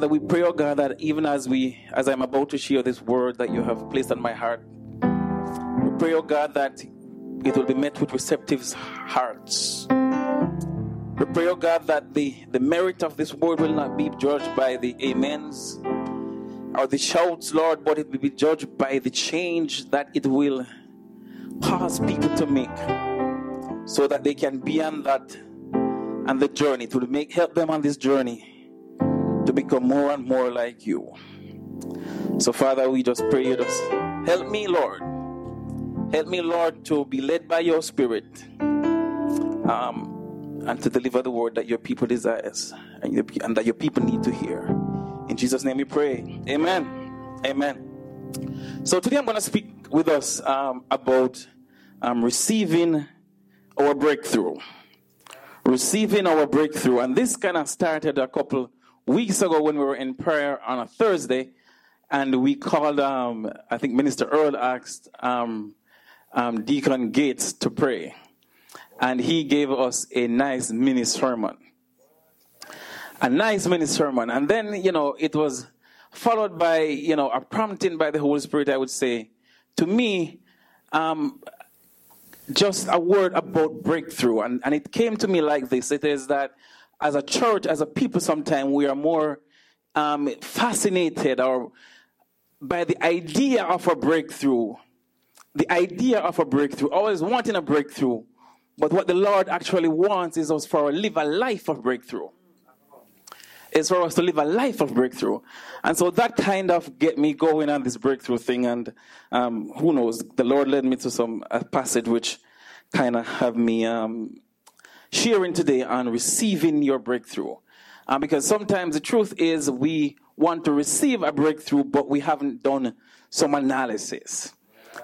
Father, we pray, oh God, that even as we, as I'm about to share this word that you have placed on my heart, we pray, oh God, that it will be met with receptive hearts. We pray, oh God, that the, the merit of this word will not be judged by the amens or the shouts, Lord, but it will be judged by the change that it will cause people to make so that they can be on that and the journey to make help them on this journey to become more and more like you. So, Father, we just pray you just help me, Lord. Help me, Lord, to be led by your Spirit um, and to deliver the word that your people desires and, and that your people need to hear. In Jesus' name we pray. Amen. Amen. So today I'm going to speak with us um, about um, receiving our breakthrough. Receiving our breakthrough. And this kind of started a couple weeks ago when we were in prayer on a Thursday. And we called, um, I think Minister Earl asked um, um, Deacon Gates to pray. And he gave us a nice mini sermon. A nice mini sermon. And then, you know, it was followed by, you know, a prompting by the Holy Spirit, I would say. To me, um, just a word about breakthrough. And, and it came to me like this it is that as a church, as a people, sometimes we are more um, fascinated or by the idea of a breakthrough. The idea of a breakthrough, always wanting a breakthrough. But what the Lord actually wants is for us for to live a life of breakthrough. It's for us to live a life of breakthrough. And so that kind of get me going on this breakthrough thing. And um, who knows, the Lord led me to some a passage which kind of have me um, sharing today on receiving your breakthrough. Uh, because sometimes the truth is we want to receive a breakthrough, but we haven't done some analysis.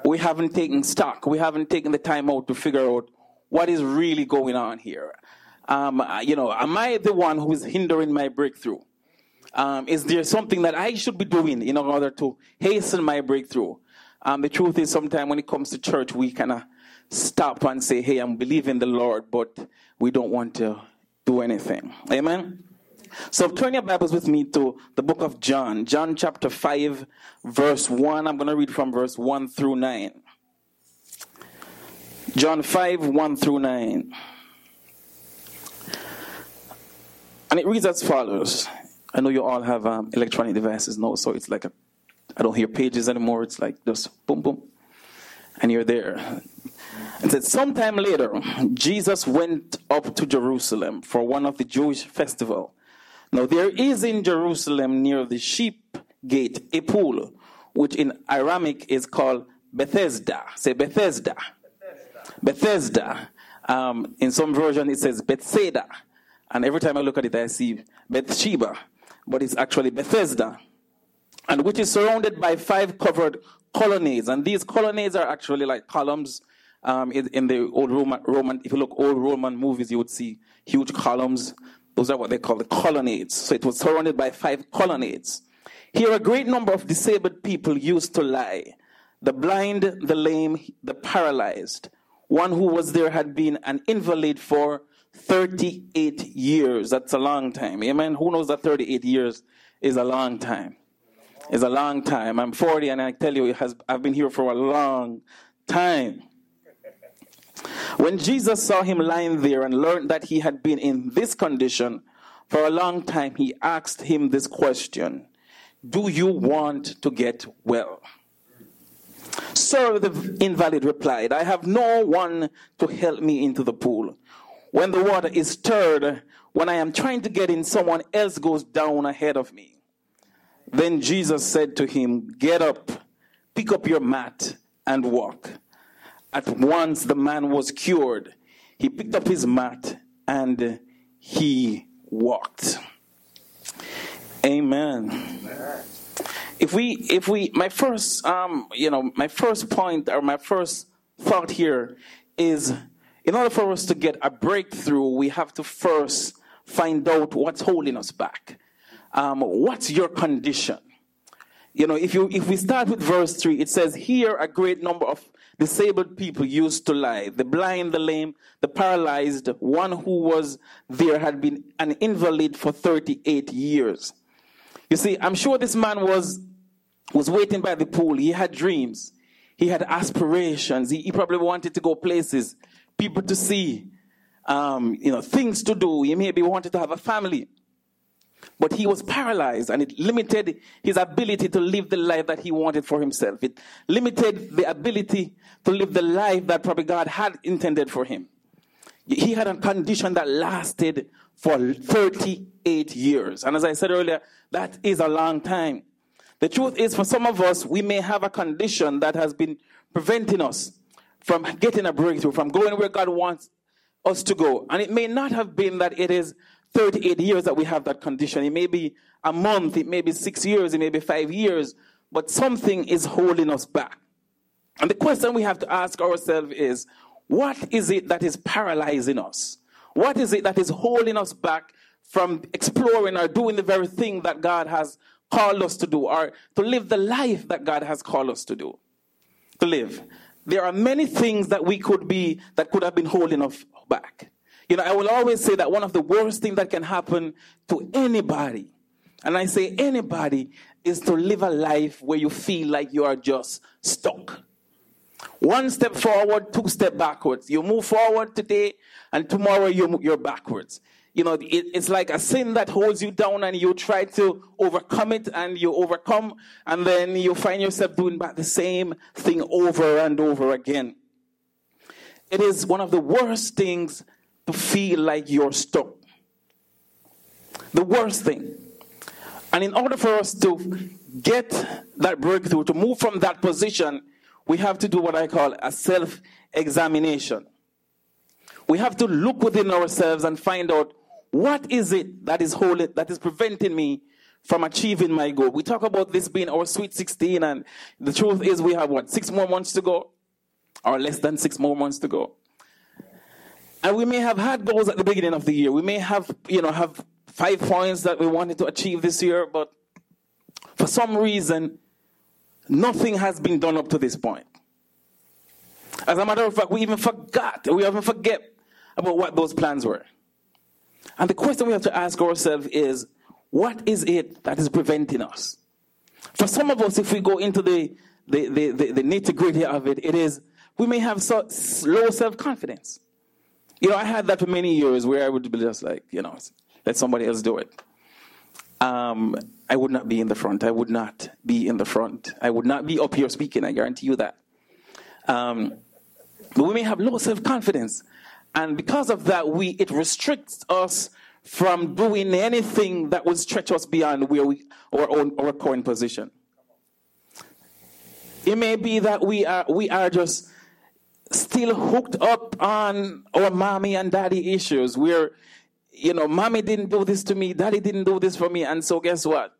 We haven't taken stock. We haven't taken the time out to figure out what is really going on here. Um, you know, am I the one who is hindering my breakthrough? Um, is there something that I should be doing in order to hasten my breakthrough? Um, the truth is, sometimes when it comes to church, we kind of stop and say, Hey, I'm believing the Lord, but we don't want to do anything. Amen? So turn your Bibles with me to the book of John, John chapter 5, verse 1. I'm going to read from verse 1 through 9. John 5, 1 through 9. And it reads as follows. I know you all have um, electronic devices now, so it's like a, I don't hear pages anymore. It's like just boom, boom, and you're there. It said, sometime later, Jesus went up to Jerusalem for one of the Jewish festival. Now there is in Jerusalem near the sheep gate a pool, which in Aramaic is called Bethesda. Say Bethesda. Bethesda. Bethesda. Um, in some version it says Bethsaida. And every time I look at it, I see Bathsheba, but it's actually Bethesda, and which is surrounded by five covered colonnades. And these colonnades are actually like columns. Um, in, in, the old Roman, Roman, if you look old Roman movies, you would see huge columns. Those are what they call the colonnades. So it was surrounded by five colonnades. Here, a great number of disabled people used to lie the blind, the lame, the paralyzed. One who was there had been an invalid for 38 years. That's a long time. Amen. Who knows that 38 years is a long time? Is a long time. I'm 40 and I tell you, has, I've been here for a long time. When Jesus saw him lying there and learned that he had been in this condition for a long time, he asked him this question Do you want to get well? Sir, the invalid replied, I have no one to help me into the pool when the water is stirred, when I am trying to get in, someone else goes down ahead of me. Then Jesus said to him, Get up, pick up your mat, and walk. At once the man was cured. He picked up his mat and he walked. Amen. If we, if we, my first, um, you know, my first point or my first thought here is in order for us to get a breakthrough, we have to first find out what's holding us back. Um, what's your condition? You know, if you if we start with verse three, it says, "Here a great number of disabled people used to lie: the blind, the lame, the paralyzed. One who was there had been an invalid for thirty-eight years." You see, I'm sure this man was, was waiting by the pool. He had dreams. He had aspirations. He, he probably wanted to go places, people to see, um, you know, things to do. He maybe wanted to have a family. But he was paralyzed and it limited his ability to live the life that he wanted for himself. It limited the ability to live the life that probably God had intended for him. He had a condition that lasted for 38 years. And as I said earlier, that is a long time. The truth is, for some of us, we may have a condition that has been preventing us from getting a breakthrough, from going where God wants us to go. And it may not have been that it is 38 years that we have that condition. It may be a month, it may be six years, it may be five years, but something is holding us back. And the question we have to ask ourselves is what is it that is paralyzing us? What is it that is holding us back from exploring or doing the very thing that God has called us to do or to live the life that God has called us to do? To live. There are many things that we could be, that could have been holding us back. You know, I will always say that one of the worst things that can happen to anybody, and I say anybody, is to live a life where you feel like you are just stuck. One step forward, two step backwards. You move forward today, and tomorrow you, you're backwards. You know, it, it's like a sin that holds you down, and you try to overcome it, and you overcome, and then you find yourself doing back the same thing over and over again. It is one of the worst things to feel like you're stuck. The worst thing. And in order for us to get that breakthrough, to move from that position, we have to do what I call a self examination. We have to look within ourselves and find out what is it that is holding, that is preventing me from achieving my goal. We talk about this being our sweet 16, and the truth is we have what, six more months to go? Or less than six more months to go. And we may have had goals at the beginning of the year. We may have, you know, have five points that we wanted to achieve this year, but for some reason, nothing has been done up to this point. As a matter of fact, we even forgot, we even forget about what those plans were. And the question we have to ask ourselves is, what is it that is preventing us? For some of us, if we go into the, the, the, the, the nitty gritty of it, it is, we may have so, low self confidence. You know, I had that for many years where I would be just like, you know, let somebody else do it. Um, I would not be in the front. I would not be in the front. I would not be up here speaking. I guarantee you that. Um, but we may have low self confidence, and because of that, we it restricts us from doing anything that would stretch us beyond where we our own our current position. It may be that we are we are just still hooked up on our mommy and daddy issues where, you know, mommy didn't do this to me, daddy didn't do this for me. And so, guess what?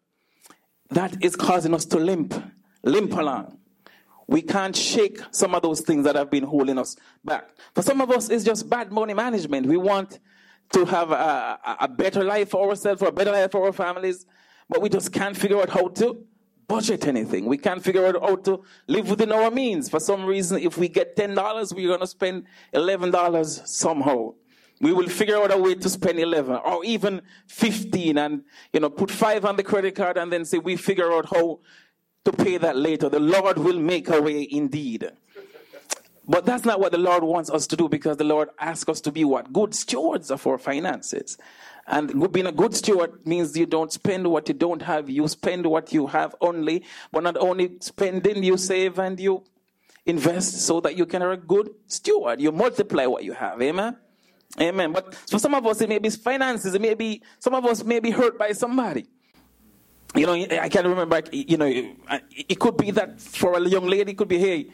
That is causing us to limp, limp along. We can't shake some of those things that have been holding us back. For some of us, it's just bad money management. We want to have a, a better life for ourselves, or a better life for our families, but we just can't figure out how to budget anything. We can't figure out how to live within our means. For some reason, if we get $10, we're going to spend $11 somehow. We will figure out a way to spend 11 or even 15 and, you know, put five on the credit card and then say we figure out how to pay that later. The Lord will make a way indeed. But that's not what the Lord wants us to do because the Lord asks us to be what? Good stewards of our finances. And being a good steward means you don't spend what you don't have, you spend what you have only. But not only spending, you save and you invest so that you can be a good steward. You multiply what you have. Amen. Amen. But for some of us, it may be finances. It may be, some of us may be hurt by somebody. You know, I can't remember, you know, it could be that for a young lady, it could be, hey,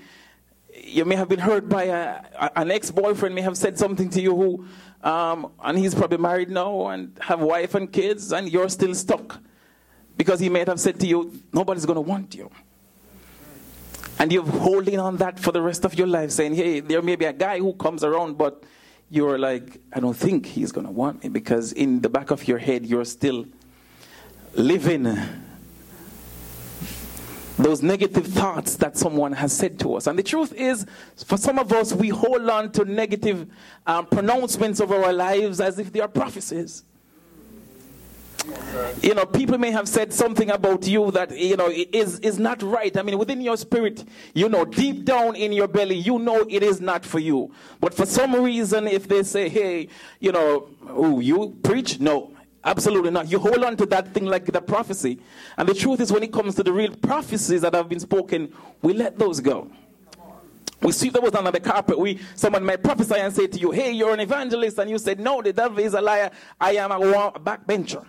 you may have been hurt by a, an ex-boyfriend may have said something to you who um, and he's probably married now and have wife and kids, and you're still stuck because he may have said to you, "Nobody's going to want you," and you're holding on that for the rest of your life, saying, "Hey, there may be a guy who comes around, but." You're like, I don't think he's going to want me because in the back of your head, you're still living those negative thoughts that someone has said to us. And the truth is, for some of us, we hold on to negative um, pronouncements of our lives as if they are prophecies. You know, people may have said something about you that, you know, is, is not right. I mean, within your spirit, you know, deep down in your belly, you know it is not for you. But for some reason, if they say, hey, you know, oh, you preach? No, absolutely not. You hold on to that thing like the prophecy. And the truth is, when it comes to the real prophecies that have been spoken, we let those go. We sweep those under the carpet. We someone might prophesy and say to you, "Hey, you're an evangelist," and you said, "No, the devil is a liar. I am a backbencher."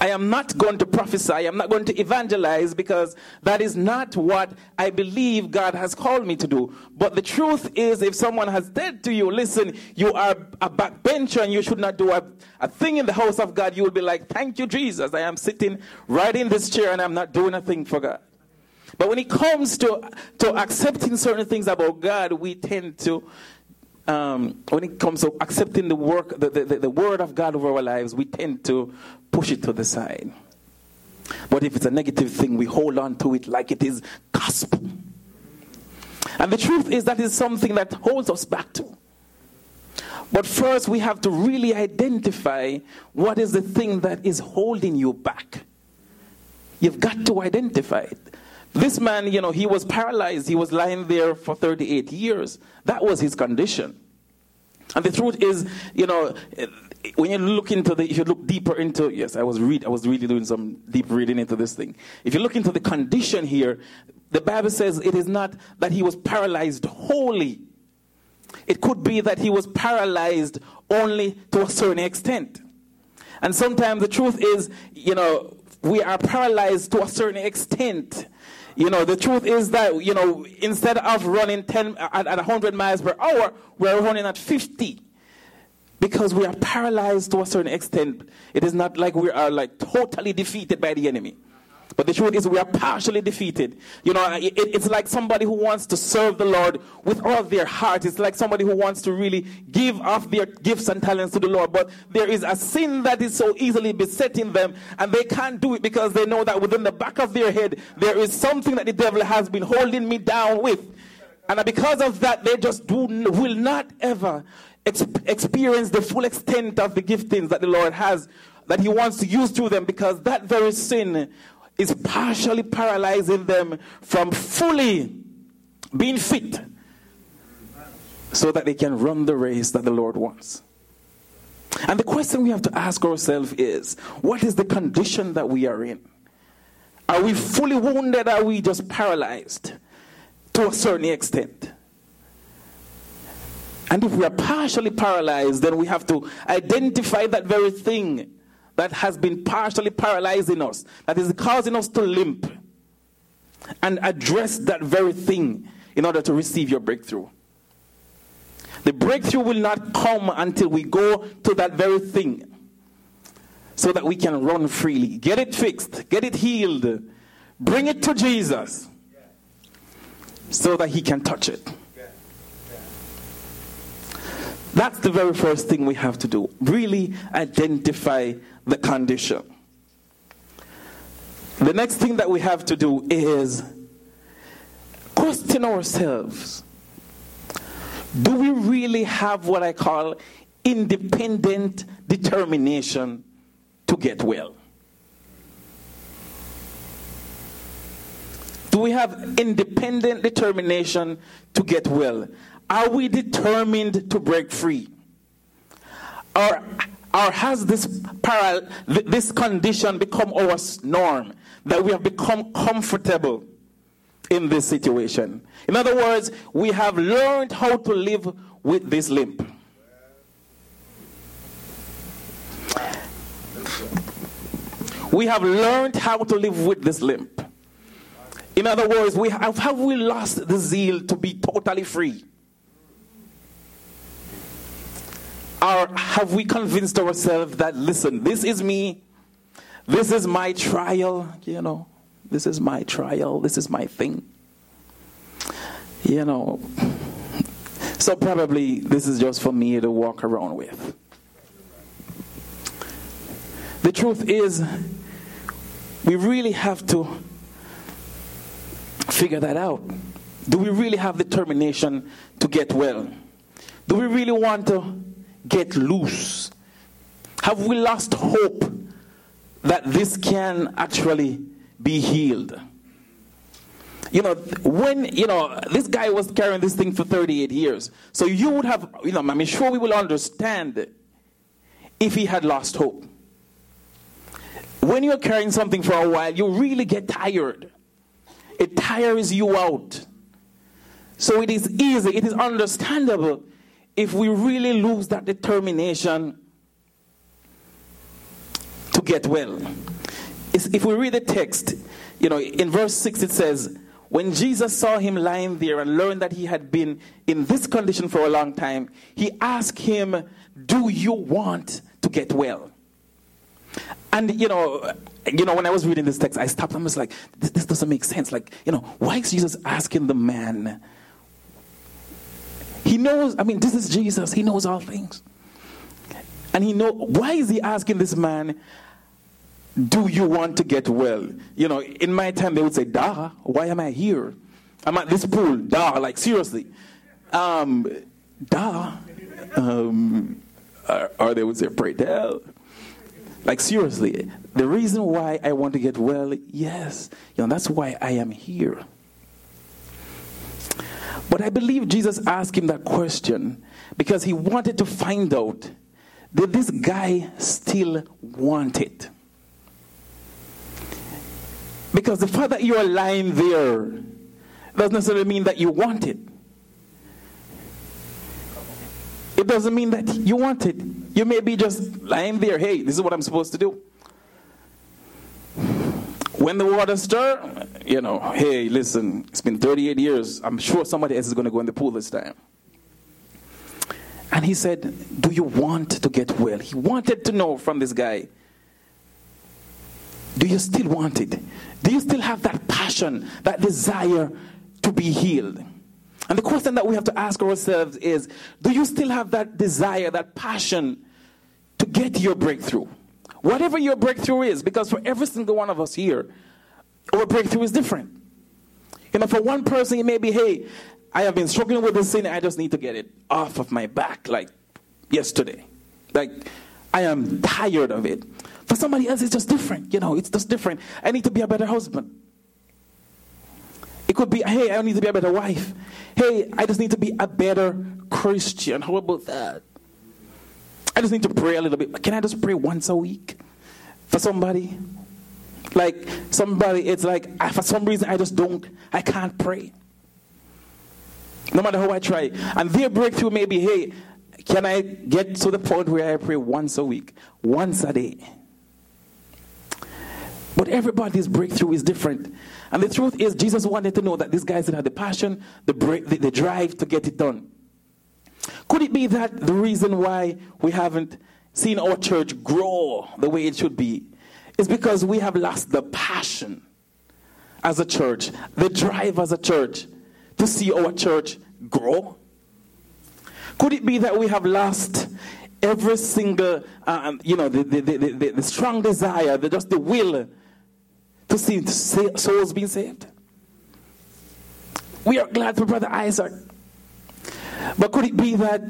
I am not going to prophesy. I'm not going to evangelize because that is not what I believe God has called me to do. But the truth is, if someone has said to you, listen, you are a backbencher and you should not do a, a thing in the house of God, you will be like, thank you, Jesus. I am sitting right in this chair and I'm not doing a thing for God. But when it comes to, to accepting certain things about God, we tend to um, when it comes to accepting the work, the, the, the word of God over our lives, we tend to push it to the side. But if it's a negative thing, we hold on to it like it is gospel. And the truth is that is something that holds us back to. But first, we have to really identify what is the thing that is holding you back. You've got to identify it. This man, you know, he was paralyzed. He was lying there for 38 years. That was his condition. And the truth is, you know, when you look into the, if you look deeper into, yes, I was read, I was really doing some deep reading into this thing. If you look into the condition here, the Bible says it is not that he was paralyzed wholly. It could be that he was paralyzed only to a certain extent. And sometimes the truth is, you know, we are paralyzed to a certain extent. You know, the truth is that, you know, instead of running 10 at, at 100 miles per hour, we're running at 50 because we are paralyzed to a certain extent. It is not like we are like totally defeated by the enemy. But the truth is, we are partially defeated. You know, it, it's like somebody who wants to serve the Lord with all their heart. It's like somebody who wants to really give off their gifts and talents to the Lord. But there is a sin that is so easily besetting them, and they can't do it because they know that within the back of their head, there is something that the devil has been holding me down with. And because of that, they just do, will not ever ex- experience the full extent of the giftings that the Lord has, that He wants to use through them, because that very sin is partially paralyzing them from fully being fit so that they can run the race that the Lord wants. And the question we have to ask ourselves is what is the condition that we are in? Are we fully wounded? Are we just paralyzed to a certain extent? And if we are partially paralyzed, then we have to identify that very thing that has been partially paralyzing us, that is causing us to limp, and address that very thing in order to receive your breakthrough. The breakthrough will not come until we go to that very thing so that we can run freely. Get it fixed, get it healed, bring it to Jesus so that He can touch it. That's the very first thing we have to do. Really identify the condition. The next thing that we have to do is question ourselves do we really have what I call independent determination to get well? Do we have independent determination to get well? Are we determined to break free? Or or has this, paral- this condition become our norm? That we have become comfortable in this situation. In other words, we have learned how to live with this limp. We have learned how to live with this limp. In other words, we have, have we lost the zeal to be totally free? Or have we convinced ourselves that, listen, this is me, this is my trial, you know, this is my trial, this is my thing? You know, so probably this is just for me to walk around with. The truth is, we really have to figure that out. Do we really have determination to get well? Do we really want to get loose? Have we lost hope that this can actually be healed? You know, when, you know, this guy was carrying this thing for 38 years. So you would have, you know, I'm sure we will understand if he had lost hope. When you're carrying something for a while, you really get tired. It tires you out. So it is easy, it is understandable if we really lose that determination to get well. If we read the text, you know, in verse 6 it says, When Jesus saw him lying there and learned that he had been in this condition for a long time, he asked him, Do you want to get well? And you know, you know, when I was reading this text, I stopped and was like, this, this doesn't make sense. Like, you know, why is Jesus asking the man? He knows, I mean, this is Jesus, he knows all things. And he know why is he asking this man, do you want to get well? You know, in my time they would say, Duh, why am I here? I'm at this pool, duh, like seriously. Um, duh. Um, or they would say, pray tell. Like seriously, the reason why I want to get well, yes, you know, that's why I am here. But I believe Jesus asked him that question because he wanted to find out did this guy still want it? Because the fact that you're lying there doesn't necessarily mean that you want it. It doesn't mean that you want it. You may be just lying there, hey, this is what I'm supposed to do. When the water stir, you know, hey, listen, it's been 38 years. I'm sure somebody else is going to go in the pool this time. And he said, Do you want to get well? He wanted to know from this guy, Do you still want it? Do you still have that passion, that desire to be healed? And the question that we have to ask ourselves is Do you still have that desire, that passion to get your breakthrough? Whatever your breakthrough is, because for every single one of us here, our breakthrough is different. You know, for one person, it may be, hey, I have been struggling with this sin, I just need to get it off of my back, like yesterday. Like, I am tired of it. For somebody else, it's just different. You know, it's just different. I need to be a better husband. It could be, hey, I need to be a better wife. Hey, I just need to be a better Christian. How about that? I just need to pray a little bit. Can I just pray once a week for somebody? Like somebody, it's like for some reason I just don't, I can't pray. No matter how I try. And their breakthrough may be, hey, can I get to the point where I pray once a week, once a day? But everybody's breakthrough is different. And the truth is, Jesus wanted to know that these guys had the passion, the, break, the, the drive to get it done. Could it be that the reason why we haven't seen our church grow the way it should be is because we have lost the passion as a church, the drive as a church to see our church grow? Could it be that we have lost every single, uh, you know, the, the, the, the, strong desire, the, just the will to see souls being saved. We are glad for Brother Isaac. But could it be that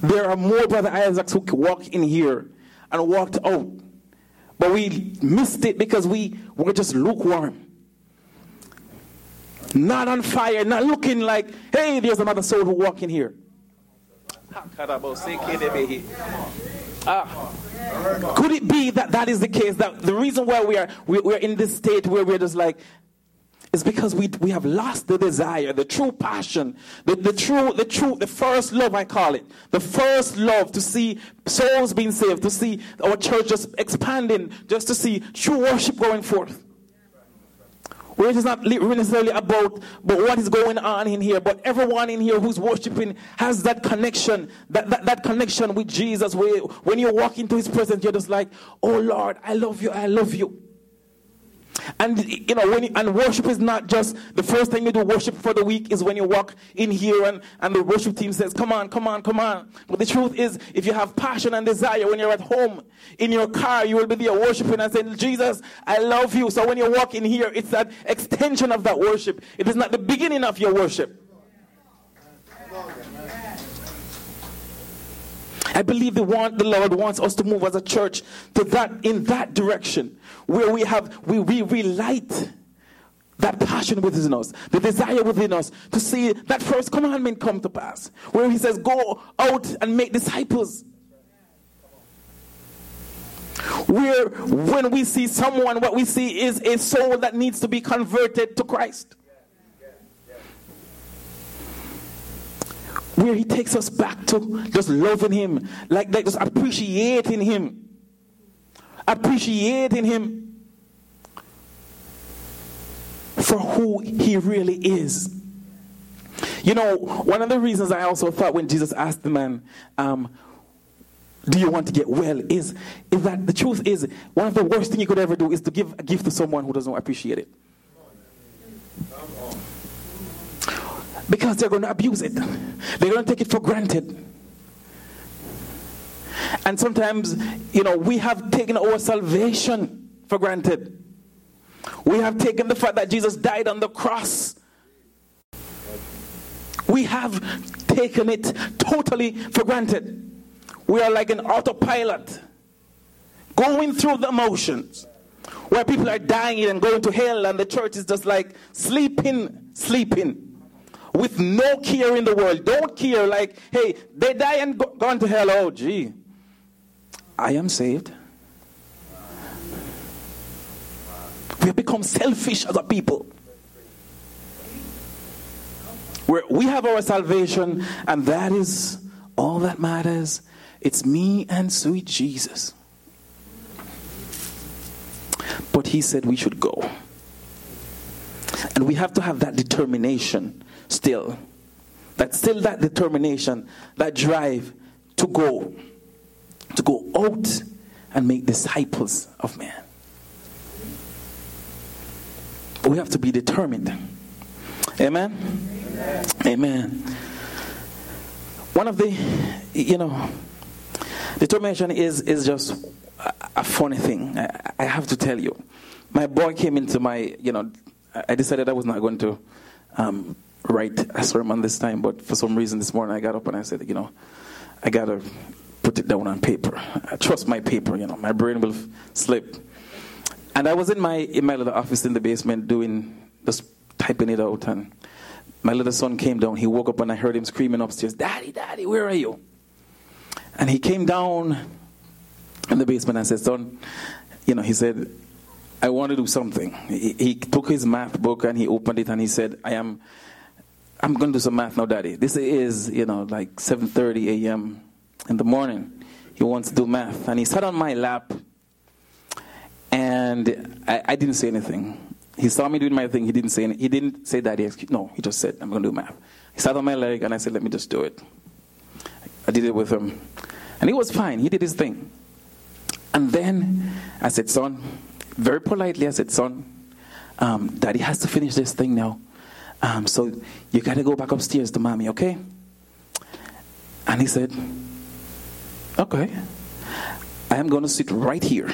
there are more Brother Isaacs who walk in here and walked out? But we missed it because we were just lukewarm. Not on fire, not looking like, hey, there's another soul who walk in here. Ah. Could it be that that is the case? That the reason why we are we, we're in this state where we're just like is because we, we have lost the desire, the true passion, the, the true, the true, the first love, I call it. The first love to see souls being saved, to see our church just expanding, just to see true worship going forth where it is not necessarily about but what is going on in here, but everyone in here who's worshiping has that connection, that, that, that connection with Jesus. Where when you walk into his presence, you're just like, oh Lord, I love you, I love you. And you know, when you, and worship is not just the first thing you do. Worship for the week is when you walk in here and, and the worship team says, "Come on, come on, come on." But the truth is, if you have passion and desire, when you're at home in your car, you will be there worshiping and saying, "Jesus, I love you." So when you walk in here, it's that extension of that worship. It is not the beginning of your worship. I believe the want the Lord wants us to move as a church to that in that direction where we have we, we relight that passion within us, the desire within us to see that first commandment come to pass, where he says, Go out and make disciples. Where when we see someone, what we see is a soul that needs to be converted to Christ. Where he takes us back to just loving him, like, like just appreciating him. Appreciating him for who he really is. You know, one of the reasons I also thought when Jesus asked the man, um, do you want to get well is, is that the truth is one of the worst things you could ever do is to give a gift to someone who doesn't appreciate it. Because they're going to abuse it. They're going to take it for granted. And sometimes, you know, we have taken our salvation for granted. We have taken the fact that Jesus died on the cross. We have taken it totally for granted. We are like an autopilot, going through the motions, where people are dying and going to hell, and the church is just like sleeping, sleeping, with no care in the world. Don't care, like, hey, they die and go, gone to hell. Oh, gee, I am saved. We have become selfish as a people. Where we have our salvation, and that is all that matters. It's me and sweet Jesus. But he said we should go. And we have to have that determination still. That still that determination, that drive to go. To go out and make disciples of men. We have to be determined. Amen? Amen. Amen. One of the, you know, determination is, is just a, funny thing. I, I, have to tell you. My boy came into my, you know, I decided I was not going to um, write a sermon this time, but for some reason this morning I got up and I said, you know, I got to put it down on paper. I trust my paper, you know, my brain will slip. And I was in my in my little office in the basement doing just typing it out and my little son came down. He woke up and I heard him screaming upstairs, Daddy, Daddy, where are you? And he came down in the basement and said, Son, you know, he said, I want to do something. He, he took his math book and he opened it and he said, I am I'm going to do some math now, Daddy. This is, you know, like 7:30 a.m. in the morning. He wants to do math, and he sat on my lap and I, I, didn't say anything. He saw me doing my thing. He didn't say anything. He didn't say. He no, he just said, I'm going to do math. He sat on my leg, and I said, let me just do it. I did it with him. And he was fine. He did his thing. And then I said, son, very politely, I said, son, um, daddy has to finish this thing now. Um, so you got to go back upstairs to mommy, okay? And he said, okay. I am going to sit right here.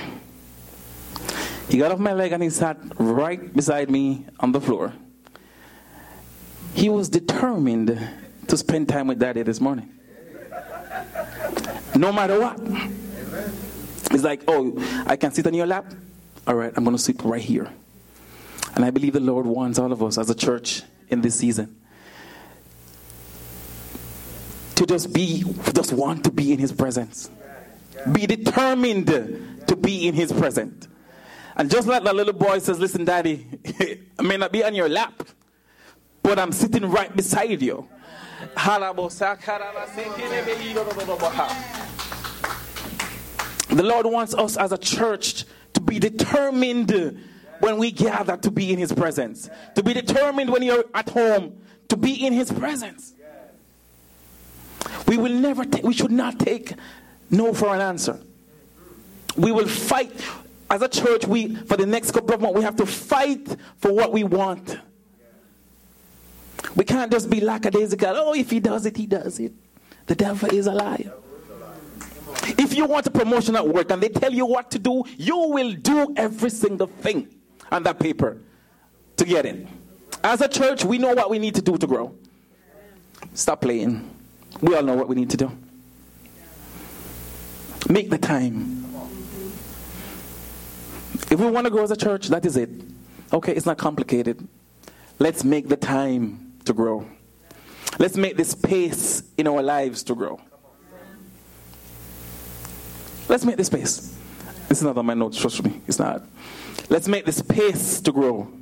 He got off my leg and he sat right beside me on the floor. He was determined to spend time with daddy this morning. No matter what. It's like, oh, I can sit on your lap? All right, I'm going to sit right here. And I believe the Lord wants all of us as a church in this season to just be, just want to be in His presence. Be determined to be in His presence. And just like that little boy says, Listen, daddy, I may not be on your lap, but I'm sitting right beside you. The Lord wants us as a church to be determined when we gather to be in His presence, to be determined when you're at home to be in His presence. We will never, ta- we should not take no for an answer. We will fight as a church, we for the next couple of months, we have to fight for what we want. We can't just be lackadaisical. Oh, if he does it, he does it. The devil is a liar. If you want a promotion at work and they tell you what to do, you will do every single thing on that paper to get in. As a church, we know what we need to do to grow. Stop playing. We all know what we need to do. Make the time. If we want to grow as a church, that is it. Okay, it's not complicated. Let's make the time to grow. Let's make the space in our lives to grow. Let's make the space. It's not on my notes, trust me. It's not. Let's make the space to grow.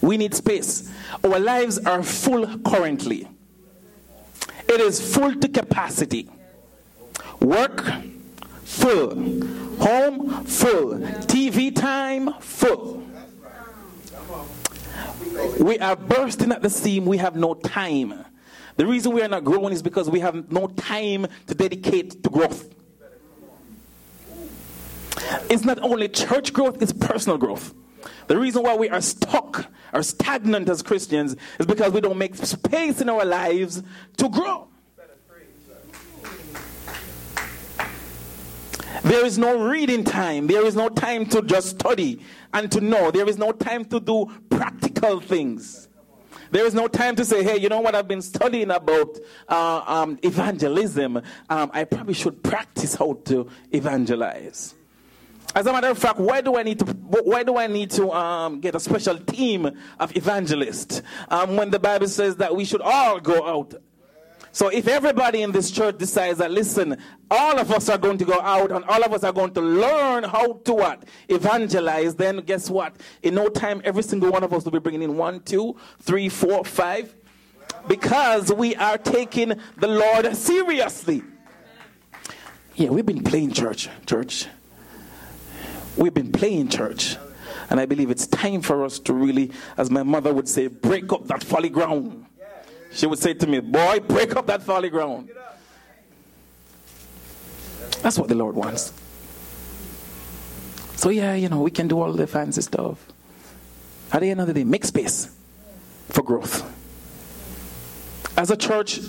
We need space. Our lives are full currently. It is full to capacity. Work, full. Home, full. TV time, full. We are bursting at the seam. We have no time. The reason we are not growing is because we have no time to dedicate to growth. It's not only church growth, it's personal growth. The reason why we are stuck or stagnant as Christians is because we don't make space in our lives to grow. There is no reading time. There is no time to just study and to know. There is no time to do practical things. There is no time to say, hey, you know what? I've been studying about uh, um, evangelism. Um, I probably should practice how to evangelize. As a matter of fact, why do I need to? Why do I need to um, get a special team of evangelists um, when the Bible says that we should all go out so if everybody in this church decides that, listen, all of us are going to go out and all of us are going to learn how to what? Evangelize, then guess what? In no time, every single one of us will be bringing in one, two, three, four, five. Because we are taking the Lord seriously. Yeah, we've been playing church, church. We've been playing church. And I believe it's time for us to really, as my mother would say, break up that folly ground she would say to me, Boy, break up that folly ground. That's what the Lord wants. So, yeah, you know, we can do all the fancy stuff. At the end of the day, make space for growth. As a church,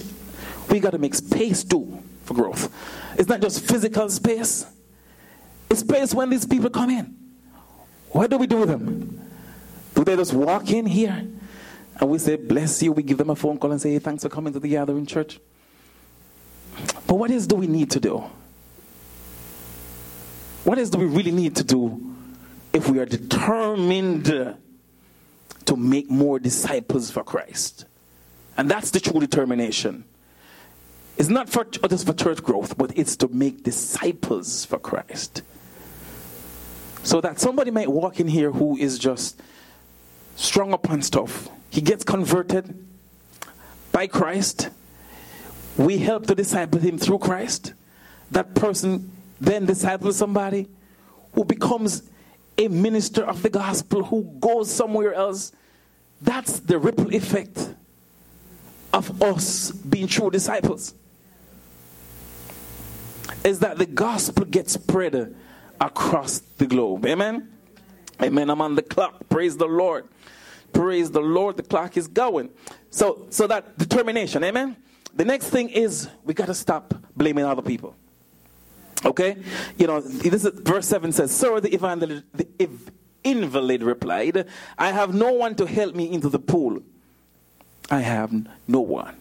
we got to make space too for growth. It's not just physical space, space when these people come in. What do we do with them? Do they just walk in here and we say, bless you. We give them a phone call and say, hey, thanks for coming to the gathering church. But what else do we need to do? What else do we really need to do if we are determined to make more disciples for Christ? And that's the true determination. It's not for, just for church growth, but it's to make disciples for Christ. So that somebody might walk in here who is just strung upon stuff he gets converted by Christ. We help to disciple him through Christ. That person then disciples somebody who becomes a minister of the gospel, who goes somewhere else. That's the ripple effect of us being true disciples. Is that the gospel gets spread across the globe. Amen? Amen. I'm on the clock. Praise the Lord. Praise the Lord, the clock is going. So, so that determination, amen. The next thing is we got to stop blaming other people. Okay, you know, this is verse seven says, "Sir, the invalid, the invalid replied, I have no one to help me into the pool. I have no one."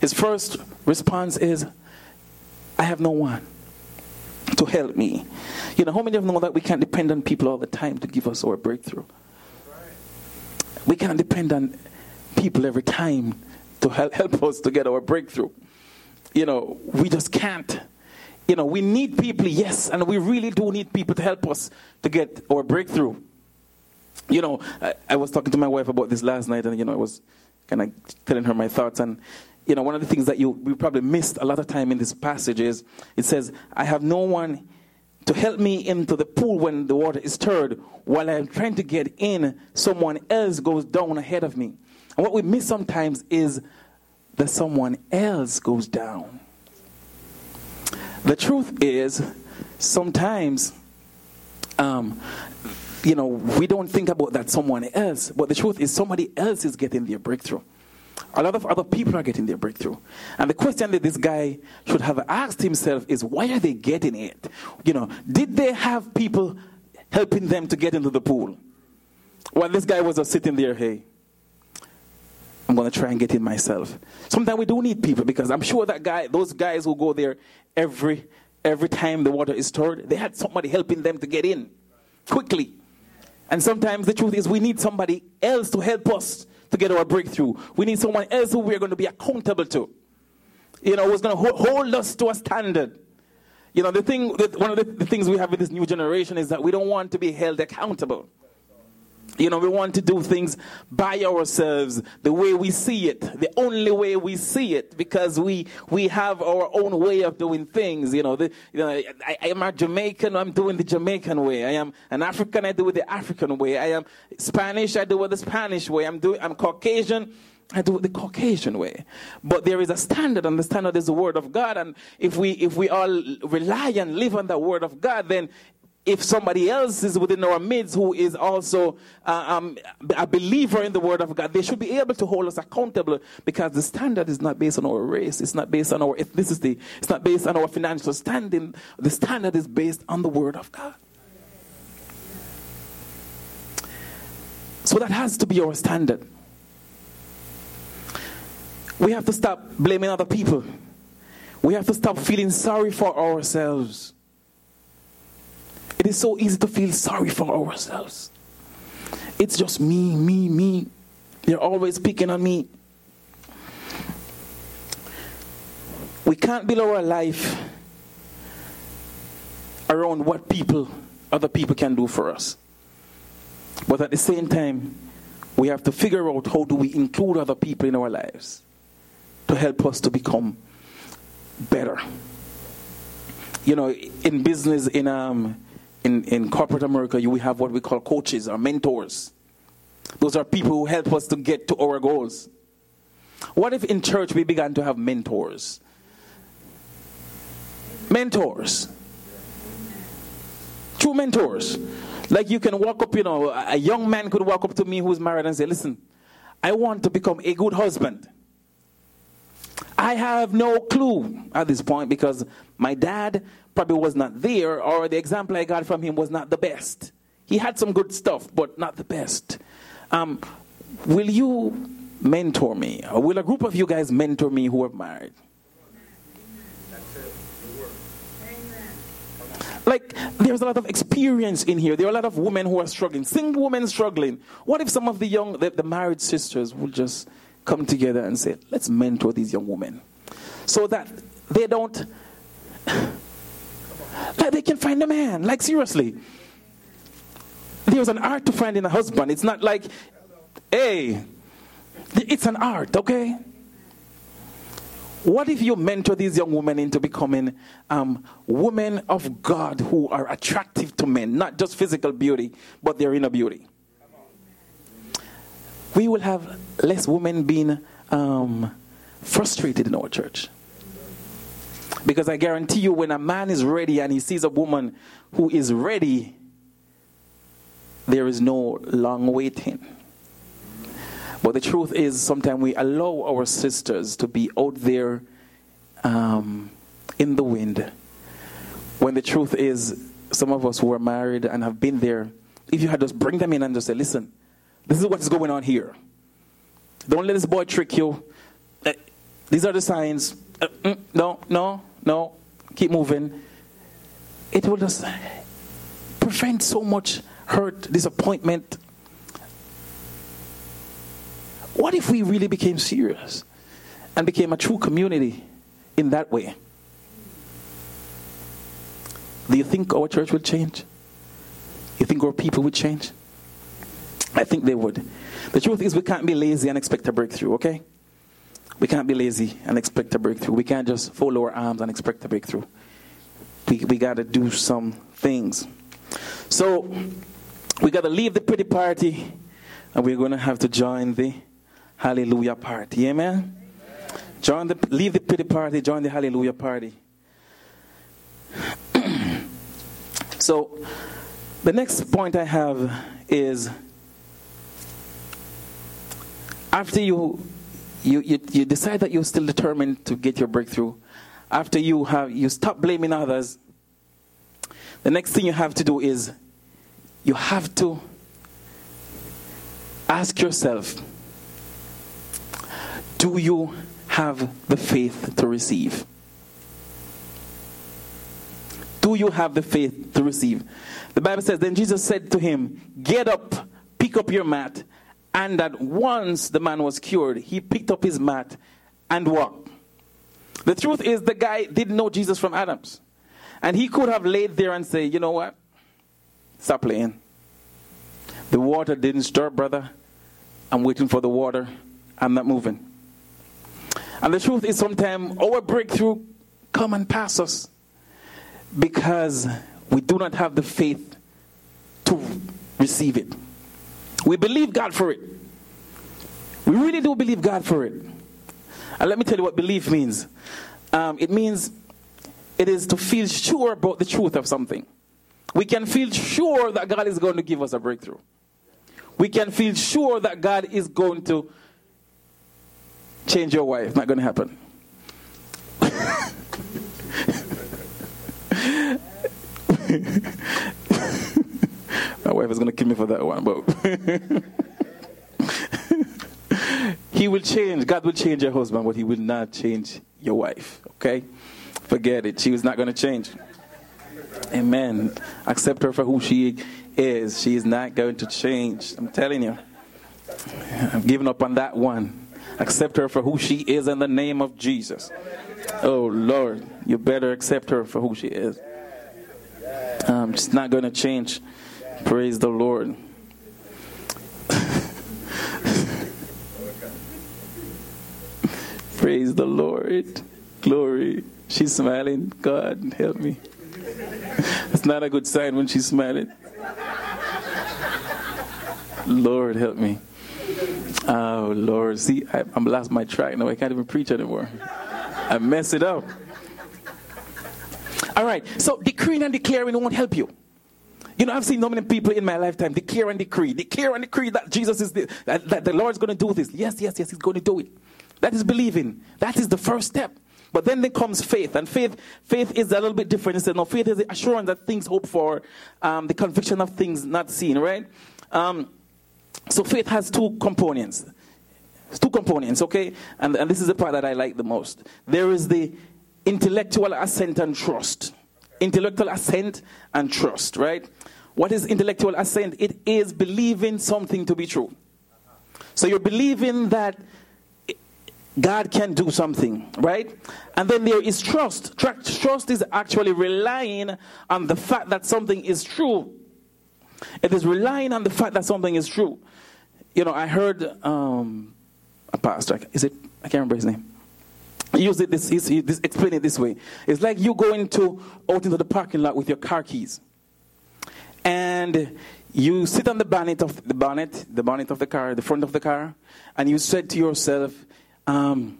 His first response is, "I have no one." To help me. You know, how many of you know that we can't depend on people all the time to give us our breakthrough? We can't depend on people every time to help, help us to get our breakthrough. You know, we just can't. You know, we need people, yes, and we really do need people to help us to get our breakthrough. You know, I, I was talking to my wife about this last night, and, you know, I was kind of telling her my thoughts. And, you know, one of the things that you we probably missed a lot of time in this passage is it says, I have no one to help me into the pool when the water is stirred. While I'm trying to get in, someone else goes down ahead of me. And what we miss sometimes is that someone else goes down. The truth is, sometimes, um, you know, we don't think about that someone else, but the truth is, somebody else is getting their breakthrough. A lot of other people are getting their breakthrough. And the question that this guy should have asked himself is why are they getting it? You know, did they have people helping them to get into the pool? While this guy was just sitting there, hey, I'm going to try and get in myself. Sometimes we do need people because I'm sure that guy, those guys who go there every every time the water is stirred, they had somebody helping them to get in quickly. And sometimes the truth is we need somebody else to help us to get our breakthrough. We need someone else who we're going to be accountable to. You know, who's going to hold us to a standard. You know, the thing, one of the, the things we have with this new generation is that we don't want to be held accountable. You know, we want to do things by ourselves, the way we see it, the only way we see it, because we we have our own way of doing things. You know, the, you know, I, I am a Jamaican, I'm doing the Jamaican way. I am an African, I do it the African way. I am Spanish, I do it the Spanish way. I'm doing, I'm Caucasian. I do it the Caucasian way. But there is a standard, and the standard is the Word of God. And if we if we all rely and live on the Word of God, then if somebody else is within our midst who is also uh, um, a believer in the Word of God, they should be able to hold us accountable because the standard is not based on our race, it's not based on our ethnicity, it's not based on our financial standing. The standard is based on the Word of God. So that has to be our standard. We have to stop blaming other people. We have to stop feeling sorry for ourselves. It is so easy to feel sorry for ourselves. It's just me, me, me. They're always picking on me. We can't build our life around what people, other people can do for us. But at the same time, we have to figure out how do we include other people in our lives to help us to become better. You know, in business, in um, in, in corporate America, you, we have what we call coaches or mentors. Those are people who help us to get to our goals. What if in church we began to have mentors? Mentors. True mentors. Like you can walk up, you know, a young man could walk up to me who's married and say, Listen, I want to become a good husband. I have no clue at this point because my dad probably was not there, or the example I got from him was not the best. He had some good stuff, but not the best. Um, will you mentor me? Or will a group of you guys mentor me who are married? Like, there's a lot of experience in here. There are a lot of women who are struggling, single women struggling. What if some of the young, the, the married sisters would just come together and say, let's mentor these young women so that they don't like they can find a man. Like seriously. There's an art to finding a husband. It's not like, hey, it's an art, okay? What if you mentor these young women into becoming um, women of God who are attractive to men, not just physical beauty, but their inner beauty? We will have less women being um, frustrated in our church. Because I guarantee you, when a man is ready and he sees a woman who is ready, there is no long waiting. But the truth is, sometimes we allow our sisters to be out there um, in the wind. When the truth is, some of us who are married and have been there, if you had just bring them in and just say, listen, this is what is going on here. Don't let this boy trick you. Uh, these are the signs. Uh, mm, no, no, no, keep moving. It will just prevent so much hurt, disappointment. What if we really became serious and became a true community in that way? Do you think our church would change? You think our people would change? I think they would. The truth is, we can't be lazy and expect a breakthrough, okay? We can't be lazy and expect a breakthrough. We can't just fold our arms and expect a breakthrough. We, we got to do some things. So, we got to leave the pretty party and we're going to have to join the hallelujah party. Amen? Amen. Join the, leave the pretty party, join the hallelujah party. so, the next point I have is after you you, you, you decide that you're still determined to get your breakthrough, after you have you stop blaming others, the next thing you have to do is you have to ask yourself, do you have the faith to receive? Do you have the faith to receive? The Bible says, Then Jesus said to him, Get up, pick up your mat. And that once the man was cured. He picked up his mat and walked. The truth is, the guy didn't know Jesus from Adams. And he could have laid there and say, You know what? Stop playing. The water didn't stir, brother. I'm waiting for the water. I'm not moving. And the truth is, sometimes our breakthrough come and pass us because we do not have the faith to receive it. We believe God for it. We really do believe God for it. And let me tell you what belief means. Um, it means it is to feel sure about the truth of something. We can feel sure that God is going to give us a breakthrough. We can feel sure that God is going to change your wife. Not going to happen. My wife is going to kill me for that one, but he will change. God will change your husband, but he will not change your wife. Okay? Forget it. She was not going to change. Amen. Accept her for who she is. She is not going to change. I'm telling you. I'm giving up on that one. Accept her for who she is in the name of Jesus. Oh, Lord. You better accept her for who she is. Um, she's not going to change. Praise the Lord. Praise the Lord. Glory. She's smiling. God, help me. It's not a good sign when she's smiling. Lord, help me. Oh, Lord. See, I, am lost my track now. I can't even preach anymore. I mess it up. All right. So decreeing and declaring won't help you. You know, I've seen so many people in my lifetime declare and decree, declare and decree that Jesus is the, that, that the Lord's going to do this. Yes, yes, yes, He's going to do it. That is believing. That is the first step. But then there comes faith, and faith, faith is a little bit different. It says, no, faith is the assurance that things hope for, um, the conviction of things not seen. Right? Um, so faith has two components. It's two components, okay? And, and this is the part that I like the most. There is the intellectual assent and trust. Intellectual assent and trust, right? What is intellectual assent? It is believing something to be true. So you're believing that God can do something, right? And then there is trust. Trust is actually relying on the fact that something is true. It is relying on the fact that something is true. You know, I heard um, a pastor, is it, I can't remember his name. He used it this, he, this, explain it this way. It's like you go into, out into the parking lot with your car keys. And you sit on the bonnet of the bonnet, the bonnet of the car, the front of the car, and you said to yourself, um,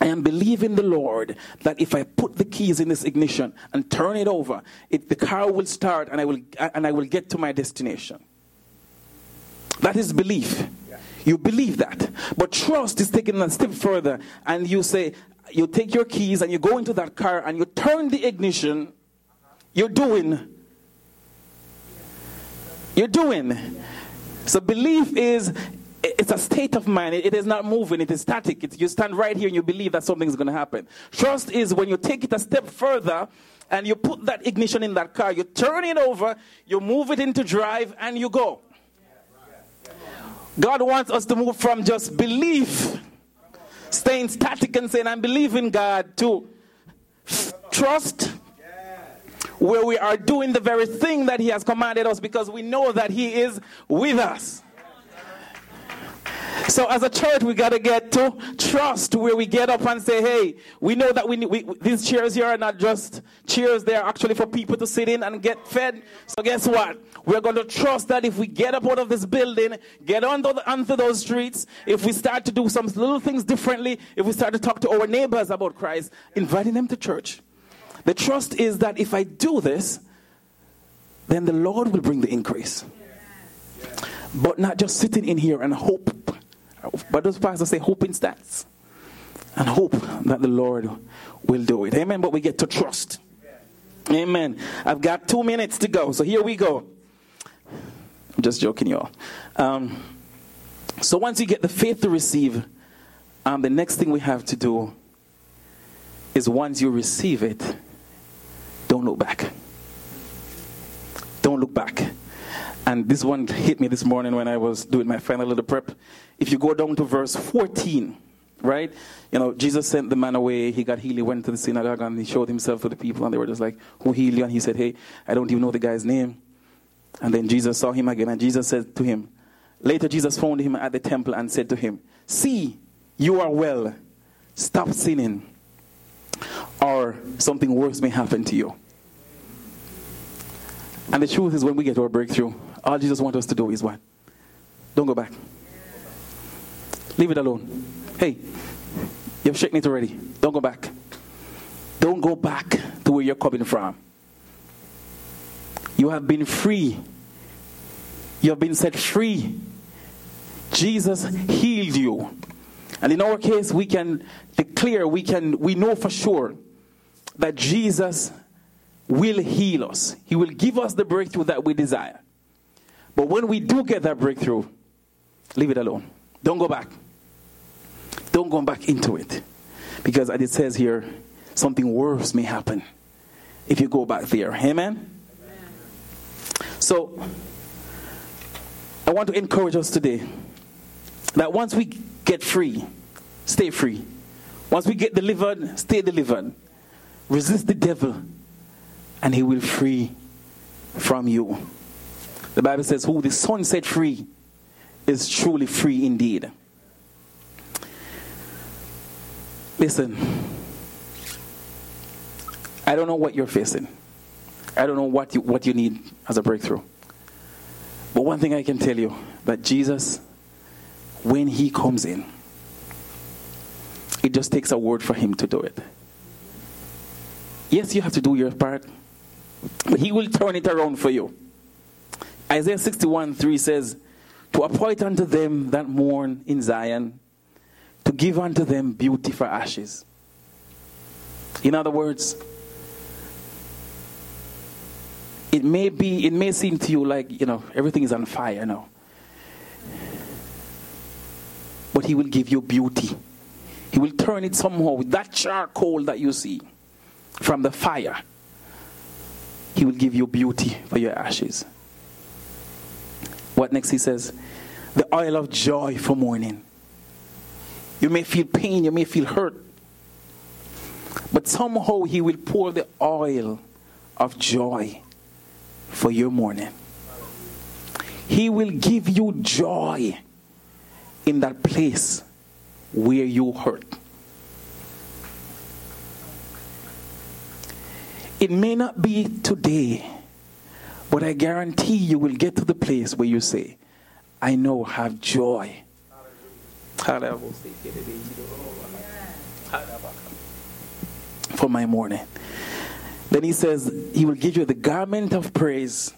I am believing the Lord that if I put the keys in this ignition and turn it over, it, the car will start and I will, and I will get to my destination. That is belief. You believe that. But trust is taking a step further and you say, you take your keys and you go into that car and you turn the ignition. You're doing. You're doing. So belief is it's a state of mind. It is not moving. It is static. It's, you stand right here and you believe that something is going to happen. Trust is when you take it a step further and you put that ignition in that car, you turn it over, you move it into drive, and you go. God wants us to move from just belief, staying static and saying, I believe in God, to trust, where we are doing the very thing that He has commanded us because we know that He is with us. So as a church, we got to get to trust where we get up and say, hey, we know that we, we, these chairs here are not just chairs. They're actually for people to sit in and get fed. So guess what? We're going to trust that if we get up out of this building, get onto, the, onto those streets, if we start to do some little things differently, if we start to talk to our neighbors about Christ, inviting them to church. The trust is that if I do this, then the Lord will bring the increase. But not just sitting in here and hope but those pastors say hope in stats. And hope that the Lord will do it. Amen. But we get to trust. Amen. I've got two minutes to go. So here we go. I'm just joking, y'all. Um, so once you get the faith to receive, um, the next thing we have to do is once you receive it, don't don't look back. Don't look back. And this one hit me this morning when I was doing my final little prep. If you go down to verse 14, right? You know, Jesus sent the man away. He got healed. He went to the synagogue and he showed himself to the people. And they were just like, Who healed you? And he said, Hey, I don't even know the guy's name. And then Jesus saw him again. And Jesus said to him, Later, Jesus found him at the temple and said to him, See, you are well. Stop sinning, or something worse may happen to you. And the truth is, when we get our breakthrough, all Jesus wants us to do is what? Don't go back. Leave it alone. Hey, you've shaken it already. Don't go back. Don't go back to where you're coming from. You have been free. You have been set free. Jesus healed you. And in our case, we can declare, we can we know for sure that Jesus will heal us. He will give us the breakthrough that we desire. But when we do get that breakthrough, leave it alone. Don't go back. Don't go back into it. Because as it says here, something worse may happen if you go back there. Amen? Amen. So, I want to encourage us today that once we get free, stay free. Once we get delivered, stay delivered. Resist the devil, and he will free from you. The Bible says, Who the Son set free is truly free indeed. Listen, I don't know what you're facing. I don't know what you, what you need as a breakthrough. But one thing I can tell you that Jesus, when He comes in, it just takes a word for Him to do it. Yes, you have to do your part, but He will turn it around for you. Isaiah 61 3 says, To appoint unto them that mourn in Zion, to give unto them beauty for ashes. In other words, it may be, it may seem to you like, you know, everything is on fire now. But he will give you beauty. He will turn it somehow with that charcoal that you see from the fire. He will give you beauty for your ashes. What next he says? The oil of joy for mourning. You may feel pain, you may feel hurt. But somehow he will pour the oil of joy for your mourning. He will give you joy in that place where you hurt. It may not be today, but I guarantee you will get to the place where you say, I know, have joy. For my mourning. Then he says, He will give you the garment of praise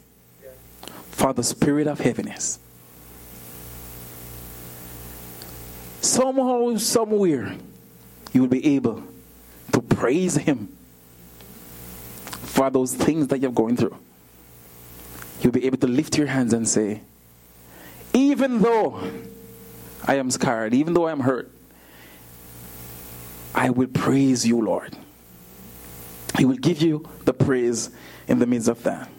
for the spirit of heaviness. Somehow, somewhere, you will be able to praise Him for those things that you're going through. You'll be able to lift your hands and say, Even though I am scarred, even though I am hurt, I will praise you, Lord. He will give you the praise in the midst of that.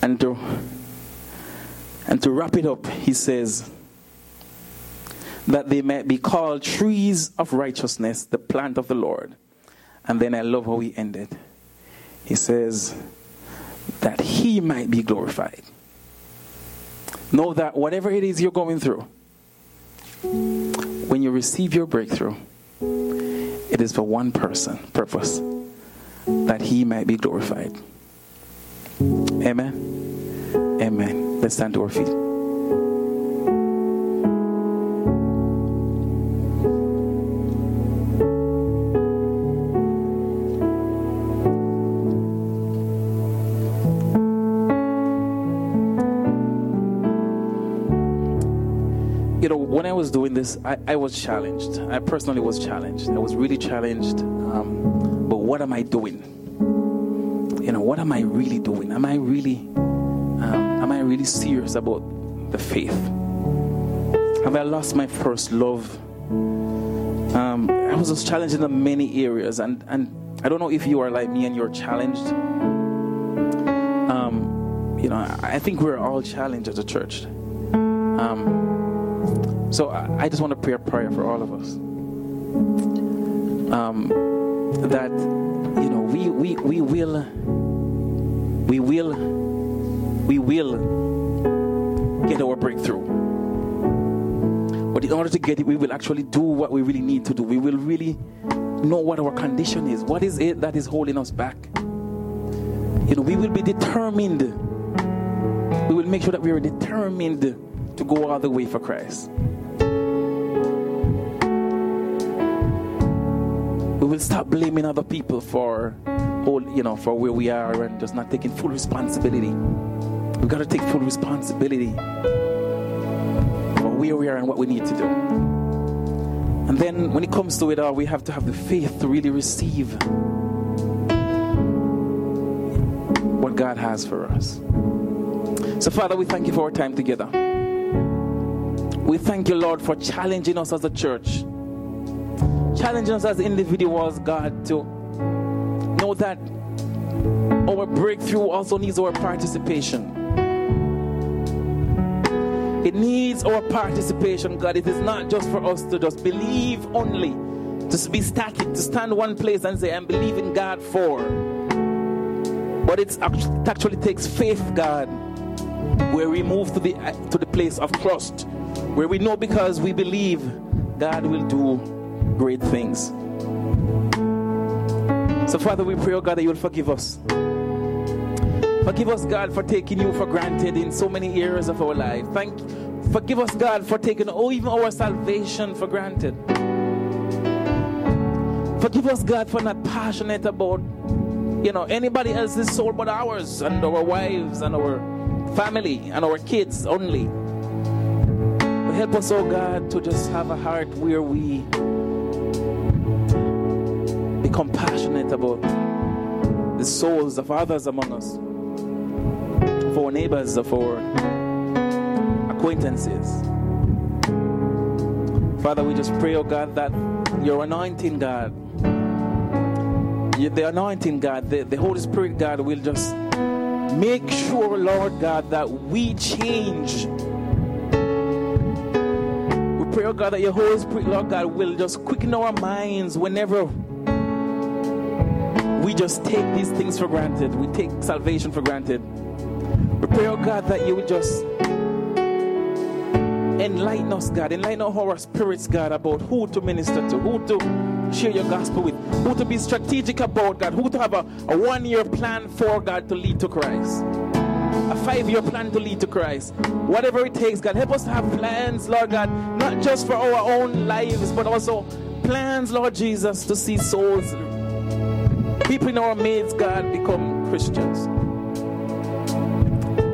And to, and to wrap it up, he says that they might be called trees of righteousness, the plant of the Lord. And then I love how he ended. He says that he might be glorified. Know that whatever it is you're going through, when you receive your breakthrough, it is for one person, purpose, that he might be glorified. Amen. Amen. Let's stand to our feet. Was doing this, I, I was challenged. I personally was challenged. I was really challenged. Um, but what am I doing? You know, what am I really doing? Am I really, um, am I really serious about the faith? Have I lost my first love? Um, I was just challenged in many areas, and and I don't know if you are like me and you're challenged. Um, you know, I, think we're all challenged as a church. Um, so I, just want to pray a prayer for all of us. Um, that you know we we we will we will we will get our breakthrough. But in order to get it, we will actually do what we really need to do. We will really know what our condition is. What is it that is holding us back? You know, we will be determined. We will make sure that we are determined to go all the way for Christ. We will stop blaming other people for all, you know, for where we are and just not taking full responsibility. We've got to take full responsibility for where we are and what we need to do. And then when it comes to it all, we have to have the faith to really receive what God has for us. So, Father, we thank you for our time together. We thank you, Lord, for challenging us as a church, challenging us as individuals, God, to know that our breakthrough also needs our participation. It needs our participation, God. It is not just for us to just believe only, to be static, to stand one place and say, I'm believing God for. But it actually takes faith, God, where we move to the, to the place of trust, where we know because we believe God will do great things. So, Father, we pray, oh God, that you will forgive us. Forgive us, God, for taking you for granted in so many areas of our life. Thank, forgive us, God, for taking oh, even our salvation for granted. Forgive us, God, for not passionate about, you know, anybody else's soul but ours and our wives and our family and our kids only. But help us, oh God, to just have a heart where we become passionate about the souls of others among us of our neighbors, of our acquaintances. Father, we just pray, oh God, that your anointing, God, the anointing, God, the, the Holy Spirit, God, will just make sure, Lord God, that we change. We pray, oh God, that your Holy Spirit, Lord God, will just quicken our minds whenever we just take these things for granted. We take salvation for granted. We pray, oh God, that you would just enlighten us, God. Enlighten our spirits, God, about who to minister to, who to share your gospel with, who to be strategic about, God, who to have a, a one year plan for, God, to lead to Christ. A five year plan to lead to Christ. Whatever it takes, God, help us to have plans, Lord God, not just for our own lives, but also plans, Lord Jesus, to see souls, people in our midst, God, become Christians.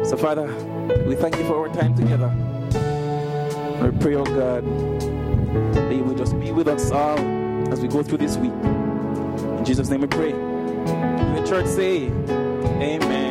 So, Father, we thank you for our time together. We pray, oh God, that you will just be with us all as we go through this week. In Jesus' name we pray. The church say, Amen.